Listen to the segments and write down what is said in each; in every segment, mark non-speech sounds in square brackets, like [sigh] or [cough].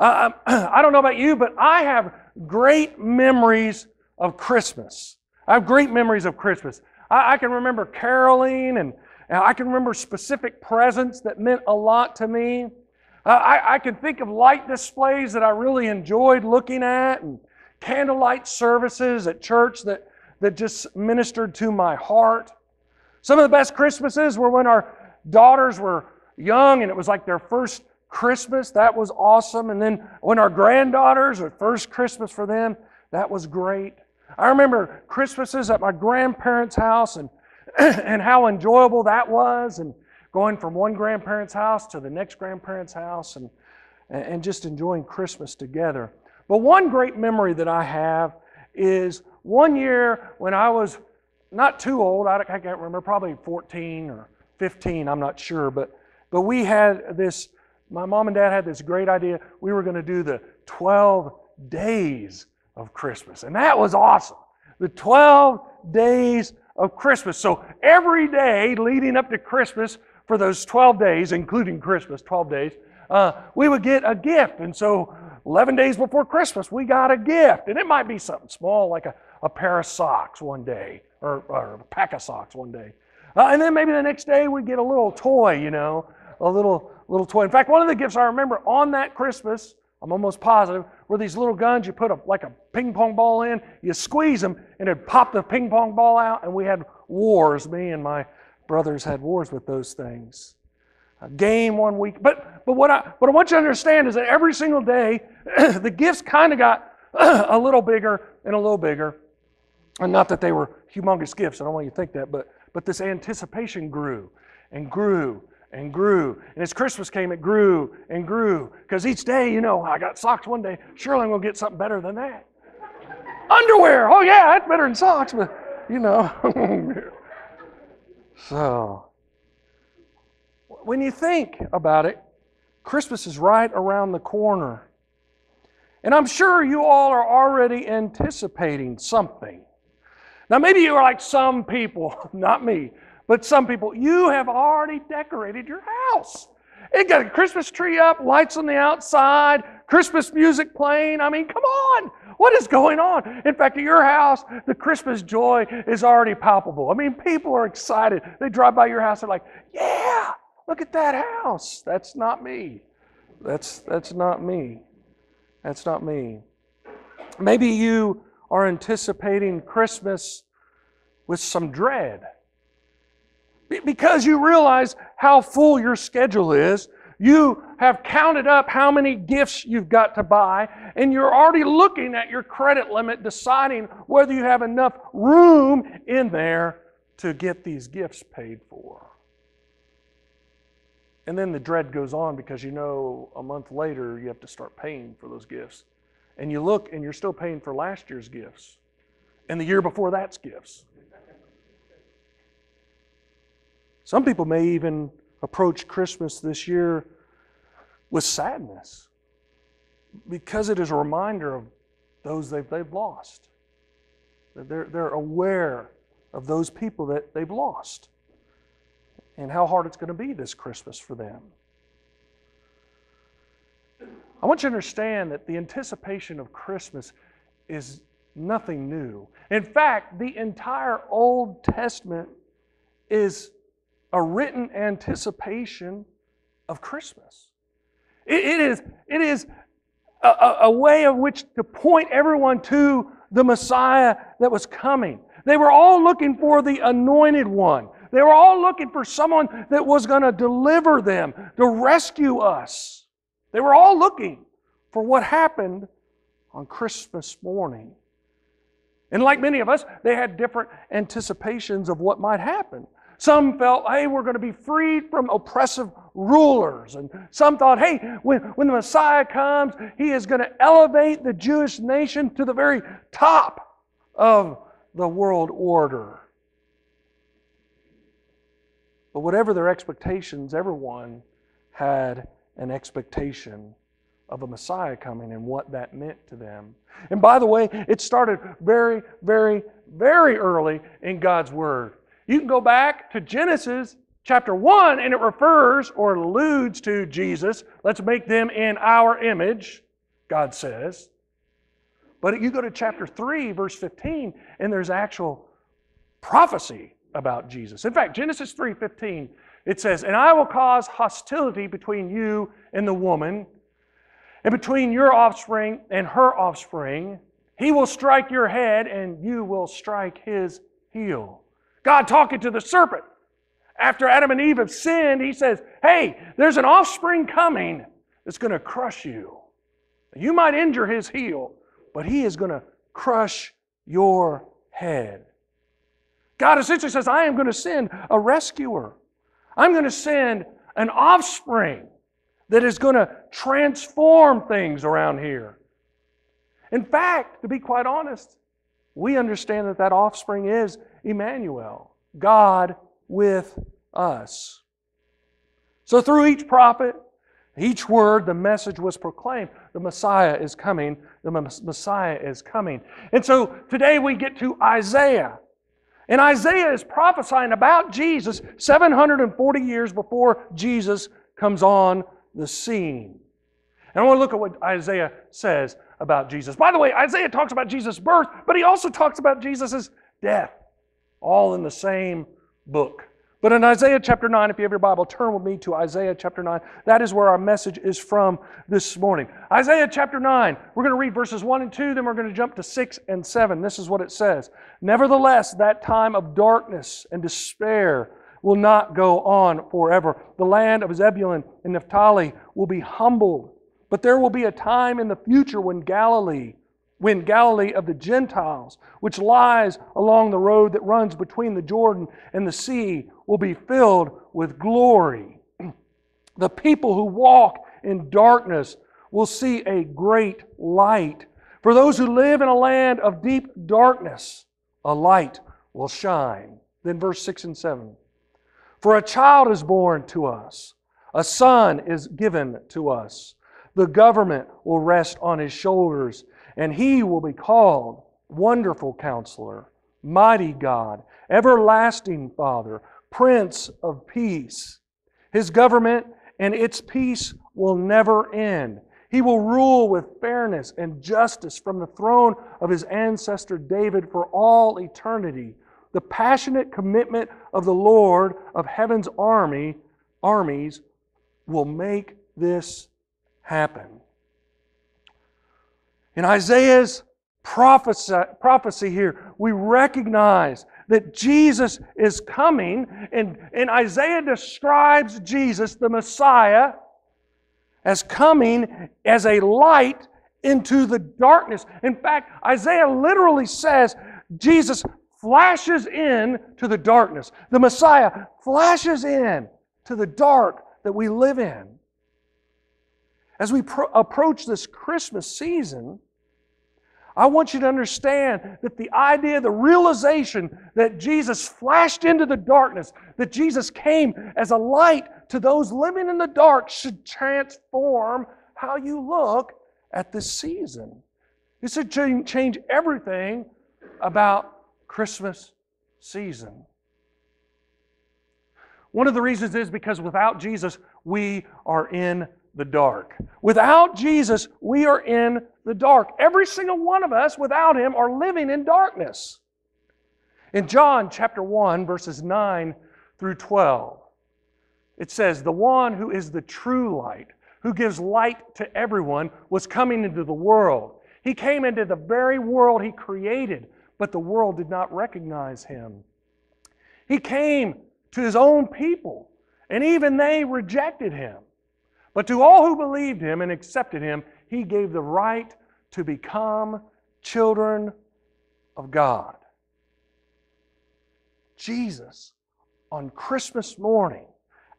Uh, [clears throat] I don't know about you, but I have great memories of Christmas. I have great memories of Christmas. I, I can remember caroling and, and, I can remember specific presents that meant a lot to me. Uh, I, I can think of light displays that I really enjoyed looking at and candlelight services at church that, that just ministered to my heart. Some of the best Christmases were when our daughters were young and it was like their first Christmas. That was awesome. And then when our granddaughters, the first Christmas for them, that was great. I remember Christmases at my grandparents' house and, [clears throat] and how enjoyable that was, and going from one grandparent's house to the next grandparent's house and, and just enjoying Christmas together. But one great memory that I have is one year when I was not too old, I can't remember, probably 14 or 15, I'm not sure, but, but we had this, my mom and dad had this great idea. We were going to do the 12 days of Christmas, and that was awesome. The 12 days of Christmas. So every day leading up to Christmas, for those 12 days, including Christmas, 12 days, uh, we would get a gift. And so 11 days before Christmas, we got a gift. And it might be something small like a, a pair of socks one day or, or a pack of socks one day. Uh, and then maybe the next day we get a little toy, you know, a little little toy. In fact, one of the gifts I remember on that Christmas, I'm almost positive, were these little guns you put a, like a ping pong ball in, you squeeze them, and it'd pop the ping pong ball out, and we had wars. Me and my brothers had wars with those things. A game one week. But, but what, I, what I want you to understand is that every single day, [clears throat] the gifts kind of got [clears throat] a little bigger and a little bigger. And not that they were humongous gifts, I don't want you to think that, but, but this anticipation grew and grew and grew. And as Christmas came, it grew and grew. Because each day, you know, I got socks one day, surely I'm going to get something better than that. Underwear, oh yeah, that's better than socks, but you know. [laughs] so, when you think about it, Christmas is right around the corner. And I'm sure you all are already anticipating something. Now, maybe you are like some people, [laughs] not me, but some people, you have already decorated your house. It got a Christmas tree up, lights on the outside, Christmas music playing. I mean, come on. What is going on? In fact, at your house, the Christmas joy is already palpable. I mean, people are excited. They drive by your house, they're like, yeah, look at that house. That's not me. That's, that's not me. That's not me. Maybe you are anticipating Christmas with some dread. Because you realize how full your schedule is, you have counted up how many gifts you've got to buy, and you're already looking at your credit limit, deciding whether you have enough room in there to get these gifts paid for. And then the dread goes on because you know a month later you have to start paying for those gifts. And you look and you're still paying for last year's gifts and the year before that's gifts. Some people may even approach Christmas this year with sadness because it is a reminder of those they've, they've lost. They're, they're aware of those people that they've lost and how hard it's going to be this Christmas for them. I want you to understand that the anticipation of Christmas is nothing new. In fact, the entire Old Testament is a written anticipation of Christmas. it, it is, it is a, a way of which to point everyone to the Messiah that was coming. They were all looking for the anointed one. They were all looking for someone that was going to deliver them, to rescue us. They were all looking for what happened on Christmas morning. And like many of us, they had different anticipations of what might happen. Some felt, hey, we're going to be freed from oppressive rulers. And some thought, hey, when, when the Messiah comes, he is going to elevate the Jewish nation to the very top of the world order. But whatever their expectations, everyone had an expectation of a Messiah coming and what that meant to them. And by the way, it started very, very, very early in God's Word. You can go back to Genesis chapter 1 and it refers or alludes to Jesus. Let's make them in our image. God says. But you go to chapter 3, verse 15, and there's actual prophecy about Jesus. In fact, Genesis 3:15, it says, "And I will cause hostility between you and the woman, and between your offspring and her offspring. He will strike your head, and you will strike his heel." God talking to the serpent. After Adam and Eve have sinned, he says, Hey, there's an offspring coming that's going to crush you. You might injure his heel, but he is going to crush your head. God essentially says, I am going to send a rescuer. I'm going to send an offspring that is going to transform things around here. In fact, to be quite honest, we understand that that offspring is Emmanuel, God with us. So through each prophet, each word, the message was proclaimed. The Messiah is coming. The Messiah is coming. And so today we get to Isaiah. And Isaiah is prophesying about Jesus 740 years before Jesus comes on the scene. And I want to look at what Isaiah says about Jesus. By the way, Isaiah talks about Jesus' birth, but he also talks about Jesus' death, all in the same book. But in Isaiah chapter 9, if you have your Bible, turn with me to Isaiah chapter 9. That is where our message is from this morning. Isaiah chapter 9, we're going to read verses 1 and 2, then we're going to jump to 6 and 7. This is what it says Nevertheless, that time of darkness and despair will not go on forever. The land of Zebulun and Naphtali will be humbled, but there will be a time in the future when Galilee when Galilee of the Gentiles, which lies along the road that runs between the Jordan and the sea, will be filled with glory. [clears throat] The people who walk in darkness will see a great light. For those who live in a land of deep darkness, a light will shine. Then, verse 6 and 7. For a child is born to us, a son is given to us. The government will rest on his shoulders, and he will be called Wonderful Counselor, Mighty God, Everlasting Father Prince of Peace. His government and its peace will never end. He will rule with fairness and justice from the throne of his ancestor David for all eternity. The passionate commitment of the Lord of heaven's army, armies will make this happen. In Isaiah's prophecy, prophecy here, we recognize that Jesus is coming, and, and Isaiah describes Jesus, the Messiah, as coming as a light into the darkness. In fact, Isaiah literally says Jesus flashes in to the darkness. The Messiah flashes in to the dark that we live in. As we pro- approach this Christmas season, I want you to understand that the idea, the realization that Jesus flashed into the darkness, that Jesus came as a light to those living in the dark, should transform how you look at this season. It should change everything about Christmas season. One of the reasons is because without Jesus, we are in the dark. Without Jesus, we are in the dark. Every single one of us, without Him, are living in darkness. In John chapter 1, verses 9 through 12, it says, The one who is the true light, who gives light to everyone, was coming into the world. He came into the very world He created, but the world did not recognize Him. He came to His own people, and even they rejected Him. But to all who believed him and accepted him, he gave the right to become children of God. Jesus, on Christmas morning,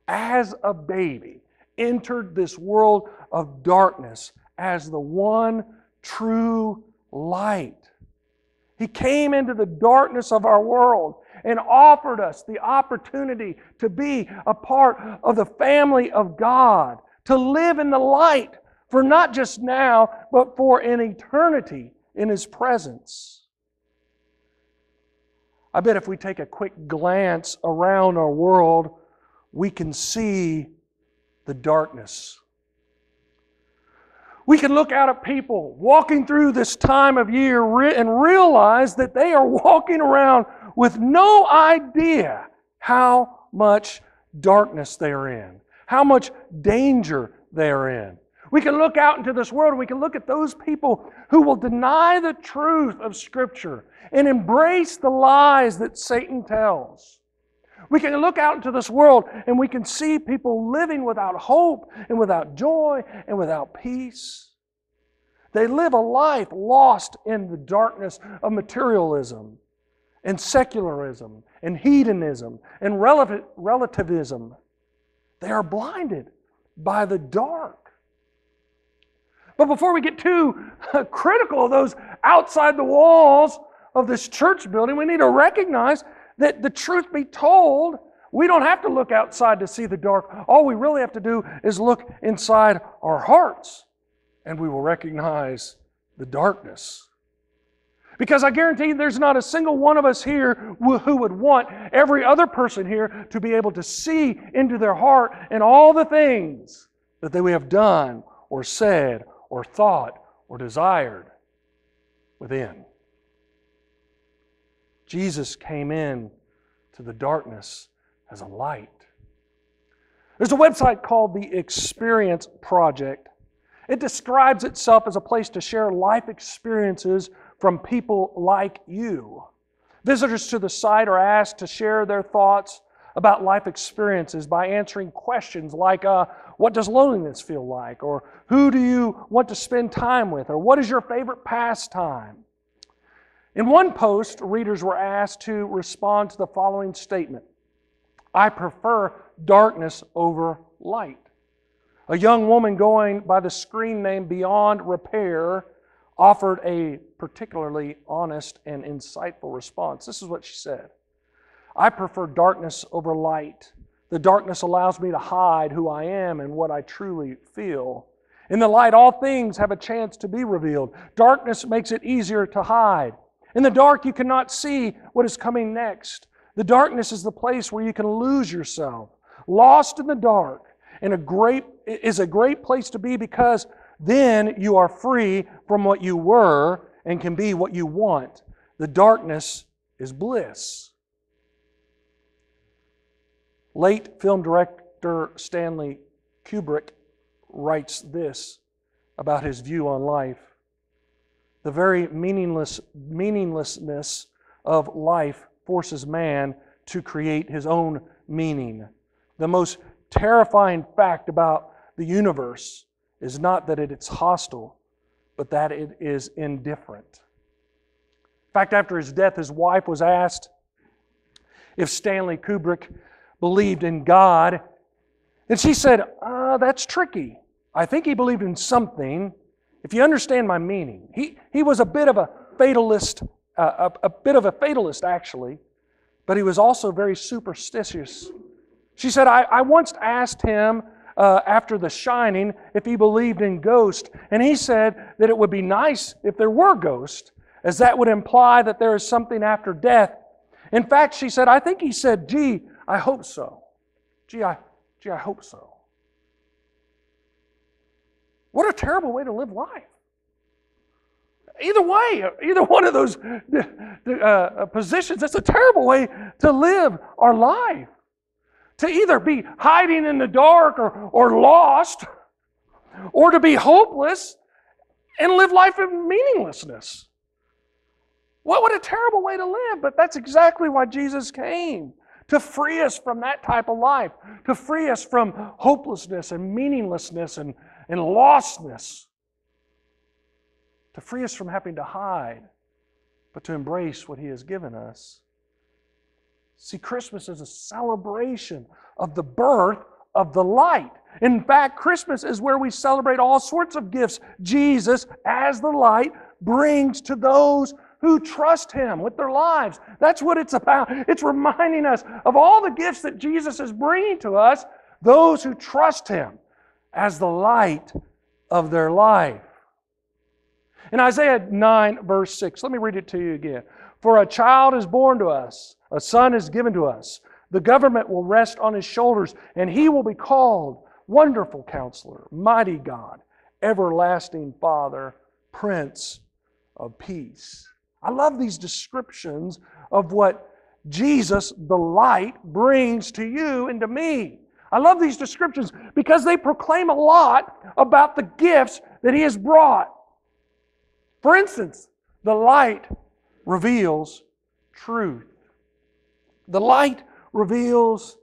as a baby, entered this world of darkness as the one true light. He came into the darkness of our world and offered us the opportunity to be a part of the family of God to live in the light for not just now, but for an eternity in His presence. I bet if we take a quick glance around our world, we can see the darkness. We can look out at people walking through this time of year and realize that they are walking around with no idea how much darkness they are in, how much danger they are in. We can look out into this world we can look at those people who will deny the truth of Scripture and embrace the lies that Satan tells. We can look out into this world and we can see people living without hope and without joy and without peace. They live a life lost in the darkness of materialism and secularism and hedonism and relativism. They are blinded by the dark. But before we get too [laughs] critical of those outside the walls of this church building, we need to recognize that the truth be told, we don't have to look outside to see the dark. All we really have to do is look inside our hearts, and we will recognize the darkness. Because I guarantee you, there's not a single one of us here who would want every other person here to be able to see into their heart and all the things that they have done or said or thought or desired within. Jesus came in to the darkness as a light. There's a website called the Experience Project. It describes itself as a place to share life experiences from people like you. Visitors to the site are asked to share their thoughts about life experiences by answering questions like uh, What does loneliness feel like? or Who do you want to spend time with? or What is your favorite pastime? In one post, readers were asked to respond to the following statement I prefer darkness over light. A young woman going by the screen name Beyond Repair offered a particularly honest and insightful response. This is what she said I prefer darkness over light. The darkness allows me to hide who I am and what I truly feel. In the light, all things have a chance to be revealed. Darkness makes it easier to hide. In the dark, you cannot see what is coming next. The darkness is the place where you can lose yourself. Lost in the dark a great, is a great place to be because then you are free from what you were and can be what you want. The darkness is bliss. Late film director Stanley Kubrick writes this about his view on life the very meaningless, meaninglessness of life forces man to create his own meaning. The most terrifying fact about the universe is not that it's hostile, but that it is indifferent. In fact, after his death, his wife was asked if Stanley Kubrick believed in God. And she said, uh, That's tricky. I think he believed in something, if you understand my meaning, he, he was a bit of a fatalist, uh, a, a bit of a fatalist actually, but he was also very superstitious. She said, I, I once asked him uh, after The Shining if he believed in ghosts, and he said that it would be nice if there were ghosts, as that would imply that there is something after death. In fact, she said, I think he said, gee, I hope so. Gee, I, gee, I hope so. What a terrible way to live life. Either way, either one of those [laughs] uh, positions, it's a terrible way to live our life. To either be hiding in the dark or, or lost, or to be hopeless and live life in meaninglessness. What, what a terrible way to live, but that's exactly why Jesus came to free us from that type of life, to free us from hopelessness and meaninglessness and, and lostness, to free us from having to hide, but to embrace what He has given us. See, Christmas is a celebration of the birth of the light. In fact, Christmas is where we celebrate all sorts of gifts Jesus, as the light, brings to those who trust Him with their lives. That's what it's about. It's reminding us of all the gifts that Jesus is bringing to us, those who trust Him as the light of their life. In Isaiah 9, verse 6, let me read it to you again. For a child is born to us, a son is given to us. The government will rest on his shoulders, and he will be called Wonderful Counselor, Mighty God, everlasting Father, Prince of Peace. I love these descriptions of what Jesus, the light, brings to you and to me. I love these descriptions because they proclaim a lot about the gifts that He has brought. For instance, the light reveals truth. The light reveals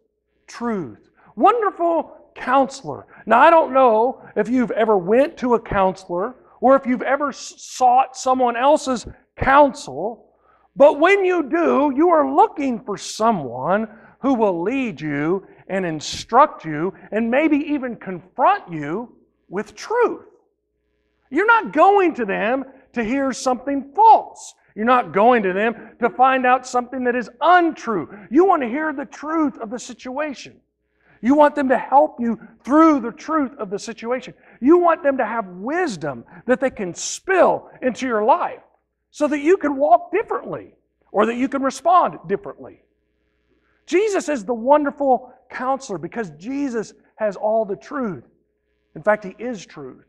truth. Wonderful counselor. Now I don't know if you've ever went to a counselor or if you've ever sought someone else's counsel, but when you do, you are looking for someone who will lead you and instruct you and maybe even confront you with truth. You're not going to them to hear something false. You're not going to them to find out something that is untrue. You want to hear the truth of the situation. You want them to help you through the truth of the situation. You want them to have wisdom that they can spill into your life so that you can walk differently or that you can respond differently. Jesus is the wonderful counselor because Jesus has all the truth. In fact, he is truth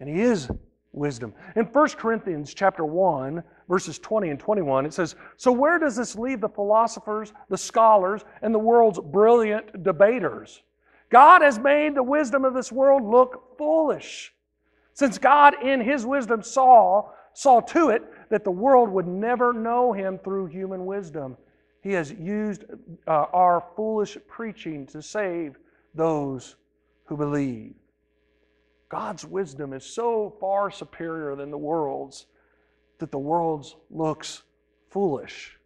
and he is wisdom. In 1 Corinthians chapter 1, verses 20 and 21, it says, So where does this leave the philosophers, the scholars, and the world's brilliant debaters? God has made the wisdom of this world look foolish. Since God in his wisdom saw, saw to it that the world would never know him through human wisdom, he has used uh, our foolish preaching to save those who believe. God's wisdom is so far superior than the world's that the world's looks foolish.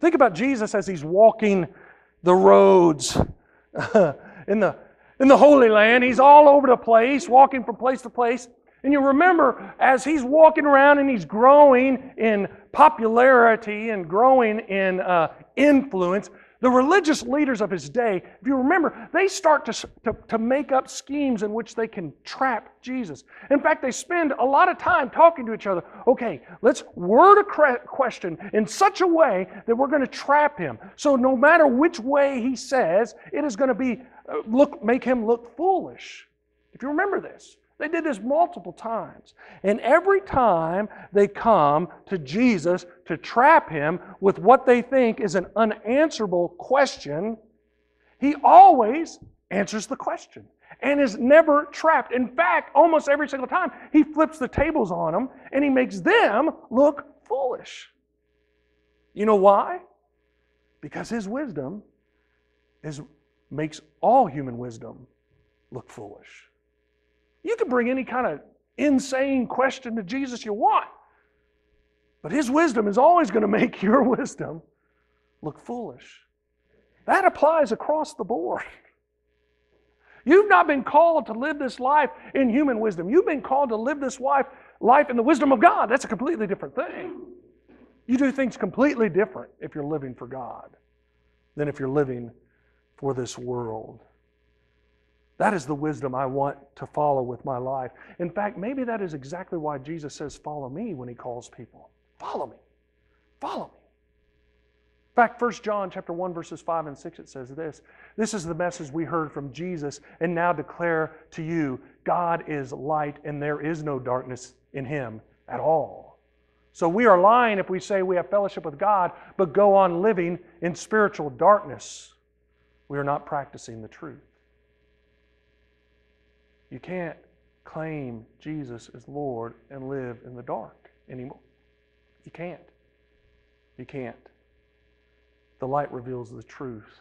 Think about Jesus as he's walking the roads [laughs] in, the, in the Holy Land. He's all over the place, walking from place to place. And you remember, as he's walking around and he's growing in popularity and growing in uh, influence, the religious leaders of his day, if you remember, they start to, to, to, make up schemes in which they can trap Jesus. In fact, they spend a lot of time talking to each other. Okay, let's word a question in such a way that we're going to trap him. So no matter which way he says, it is going to be uh, look make him look foolish. If you remember this. They did this multiple times. And every time they come to Jesus to trap him with what they think is an unanswerable question, he always answers the question and is never trapped. In fact, almost every single time, he flips the tables on them and he makes them look foolish. You know why? Because his wisdom is, makes all human wisdom look foolish. You can bring any kind of insane question to Jesus you want. But his wisdom is always going to make [laughs] your wisdom look foolish. That applies across the board. You've not been called to live this life in human wisdom. You've been called to live this life, life in the wisdom of God. That's a completely different thing. You do things completely different if you're living for God than if you're living for this world. That is the wisdom I want to follow with my life. In fact, maybe that is exactly why Jesus says, Follow me when he calls people. Follow me. Follow me. In fact, 1 John chapter 1, verses 5 and 6, it says this. This is the message we heard from Jesus and now declare to you God is light and there is no darkness in him at all. So we are lying if we say we have fellowship with God, but go on living in spiritual darkness. We are not practicing the truth. You can't claim Jesus as Lord and live in the dark anymore. You can't. You can't. The light reveals the truth.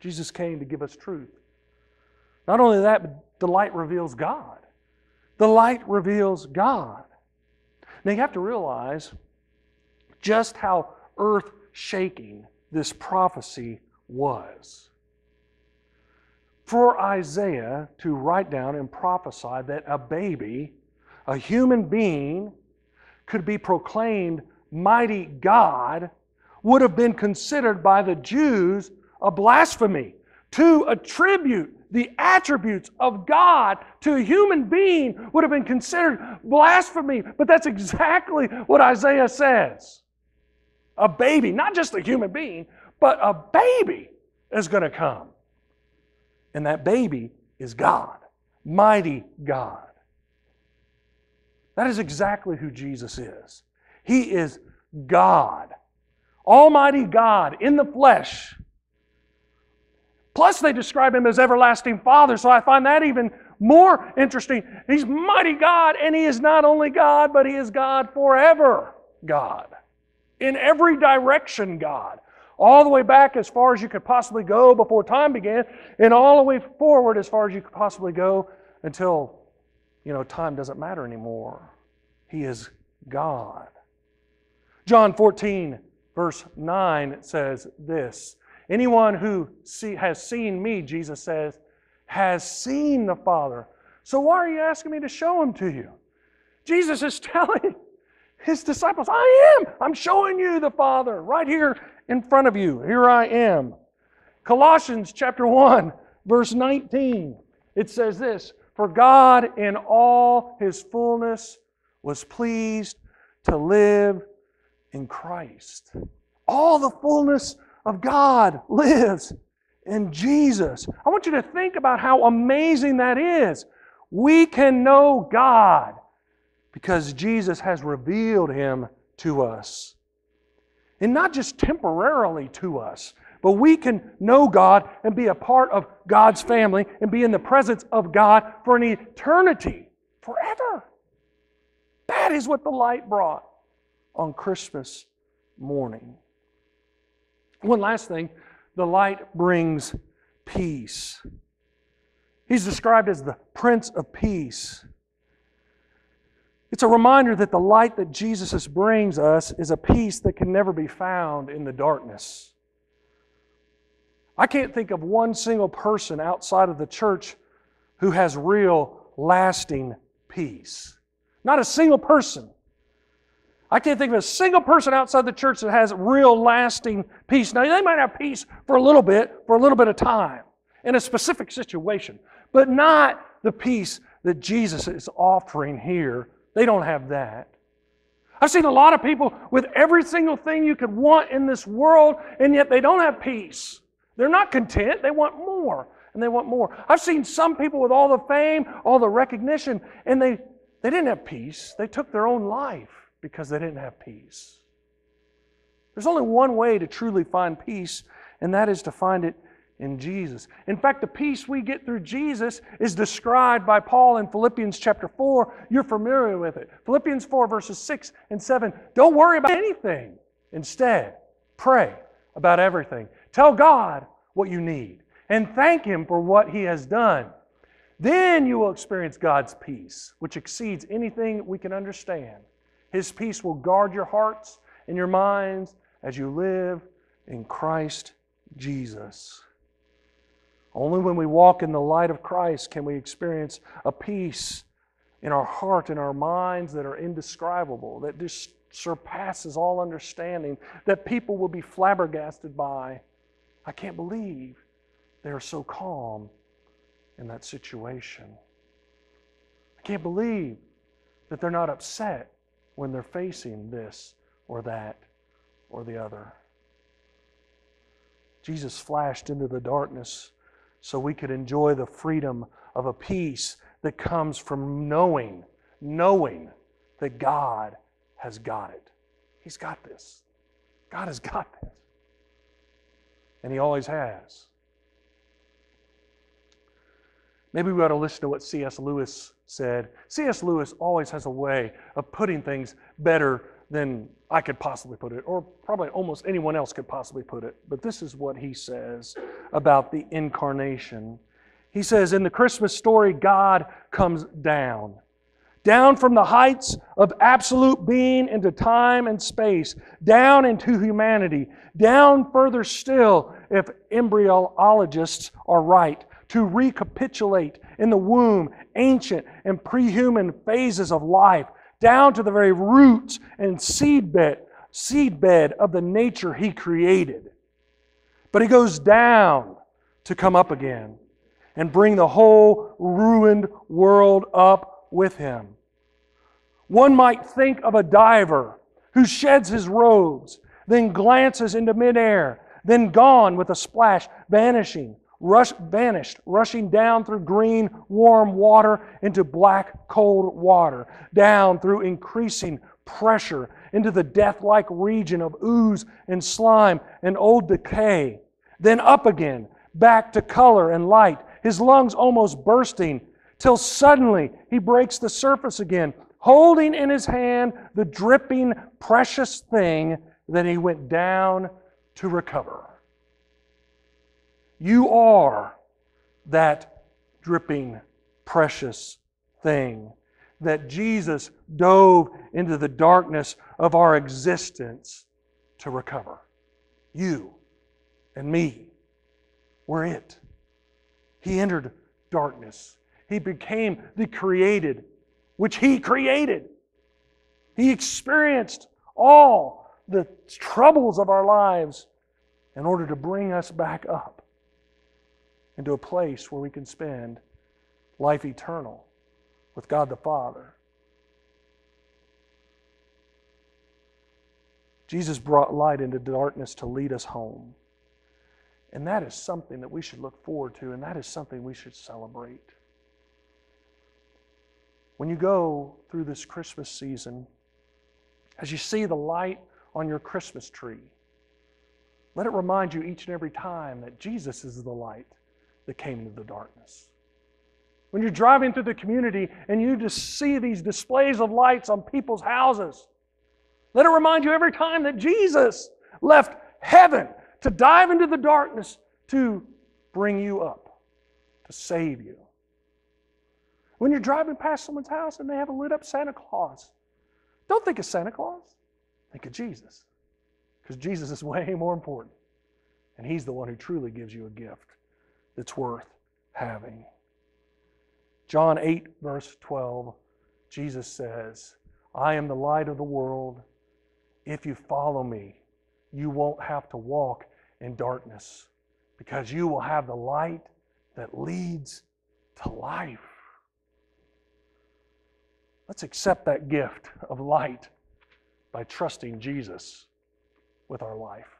Jesus came to give us truth. Not only that, but the light reveals God. The light reveals God. Now you have to realize just how earth shaking this prophecy was for Isaiah to write down and prophesy that a baby, a human being, could be proclaimed mighty God would have been considered by the Jews a blasphemy. To attribute the attributes of God to a human being would have been considered blasphemy. But that's exactly what Isaiah says. A baby, not just a human being, but a baby is going to come. And that baby is God. mighty God. That is exactly who Jesus is. He is God, Almighty God in the flesh. Plus, they describe him as everlasting Father, so I find that even more interesting. He's mighty God, and He is not only God, but He is God forever God. In every direction, God. All the way back as far as you could possibly go before time began, and all the way forward as far as you could possibly go until, you know, time doesn't matter anymore. He is God. John 14, verse 9 says this Anyone who see, has seen me, Jesus says, has seen the Father. So why are you asking me to show him to you? Jesus is [laughs] telling his disciples, I am. I'm showing you the Father right here in front of you. Here I am. Colossians chapter 1, verse 19. It says this For God in all his fullness was pleased to live in Christ. All the fullness of God lives in Jesus. I want you to think about how amazing that is. We can know God because Jesus has revealed Him to us. And not just temporarily to us, but we can know God and be a part of God's family and be in the presence of God for an eternity, forever. That is what the light brought on Christmas morning. One last thing the light brings peace. He's described as the Prince of Peace. It's a reminder that the light that Jesus brings us is a peace that can never be found in the darkness. I can't think of one single person outside of the church who has real, lasting peace. Not a single person. I can't think of a single person outside the church that has real lasting peace. Now, they might have peace for a little bit, for a little bit of time, in a specific situation, but not the peace that Jesus is offering here. They don't have that. I've seen a lot of people with every single thing you could want in this world, and yet they don't have peace. They're not content, they want more, and they want more. I've seen some people with all the fame, all the recognition, and they, they didn't have peace. They took their own life because they didn't have peace. There's only one way to truly find peace, and that is to find it in Jesus. In fact, the peace we get through Jesus is described by Paul in Philippians chapter 4. You're familiar with it. Philippians 4, verses 6 and 7. Don't worry about anything. Instead, pray about everything. Tell God what you need and thank Him for what He has done. Then you will experience God's peace, which exceeds anything we can understand. His peace will guard your hearts and your minds as you live in Christ Jesus. Only when we walk in the light of Christ can we experience a peace in our heart and our minds that are indescribable, that just surpasses all understanding, that people will be flabbergasted by. I can't believe they are so calm in that situation. I can't believe that they're not upset when they're facing this or that or the other. Jesus flashed into the darkness so we could enjoy the freedom of a peace that comes from knowing, knowing that God has got it. He's got this. God has got this. And He always has. Maybe we ought to listen to what C.S. Lewis said. C.S. Lewis always has a way of putting things better than I could possibly put it, or probably almost anyone else could possibly put it. But this is what he says about the incarnation. He says, In the Christmas story, God comes down. Down from the heights of absolute being into time and space, down into humanity, down further still, if embryologists are right, to recapitulate in the womb ancient and pre-human phases of life, down to the very roots and seedbed, seedbed of the nature he created. But he goes down to come up again and bring the whole ruined world up with him. One might think of a diver who sheds his robes, then glances into midair, then gone with a splash, vanishing, rush, vanished, rushing down through green, warm water into black, cold water, down through increasing pressure into the death like region of ooze and slime and old decay, then up again, back to color and light, his lungs almost bursting, till suddenly he breaks the surface again, holding in his hand the dripping, precious thing that he went down to recover. You are that dripping, precious thing that Jesus dove into the darkness of our existence to recover. You and me, we're it. He entered darkness. He became the created, which He created. He experienced all the troubles of our lives in order to bring us back up into a place where we can spend life eternal with God the Father. Jesus brought light into darkness to lead us home. And that is something that we should look forward to, and that is something we should celebrate. When you go through this Christmas season, as you see the light on your Christmas tree, let it remind you each and every time that Jesus is the light that came into the darkness. When you're driving through the community and you just see these displays of lights on people's houses, let it remind you every time that Jesus left heaven to dive into the darkness to bring you up, to save you. When you're driving past someone's house and they have a lit up Santa Claus, don't think of Santa Claus, think of Jesus. Because Jesus is [laughs] way more important. And He's the one who truly gives you a gift that's worth having. John 8, verse 12, Jesus says, I am the light of the world. If you follow me, you won't have to walk in darkness because you will have the light that leads to life. Let's accept that gift of light by trusting Jesus with our life.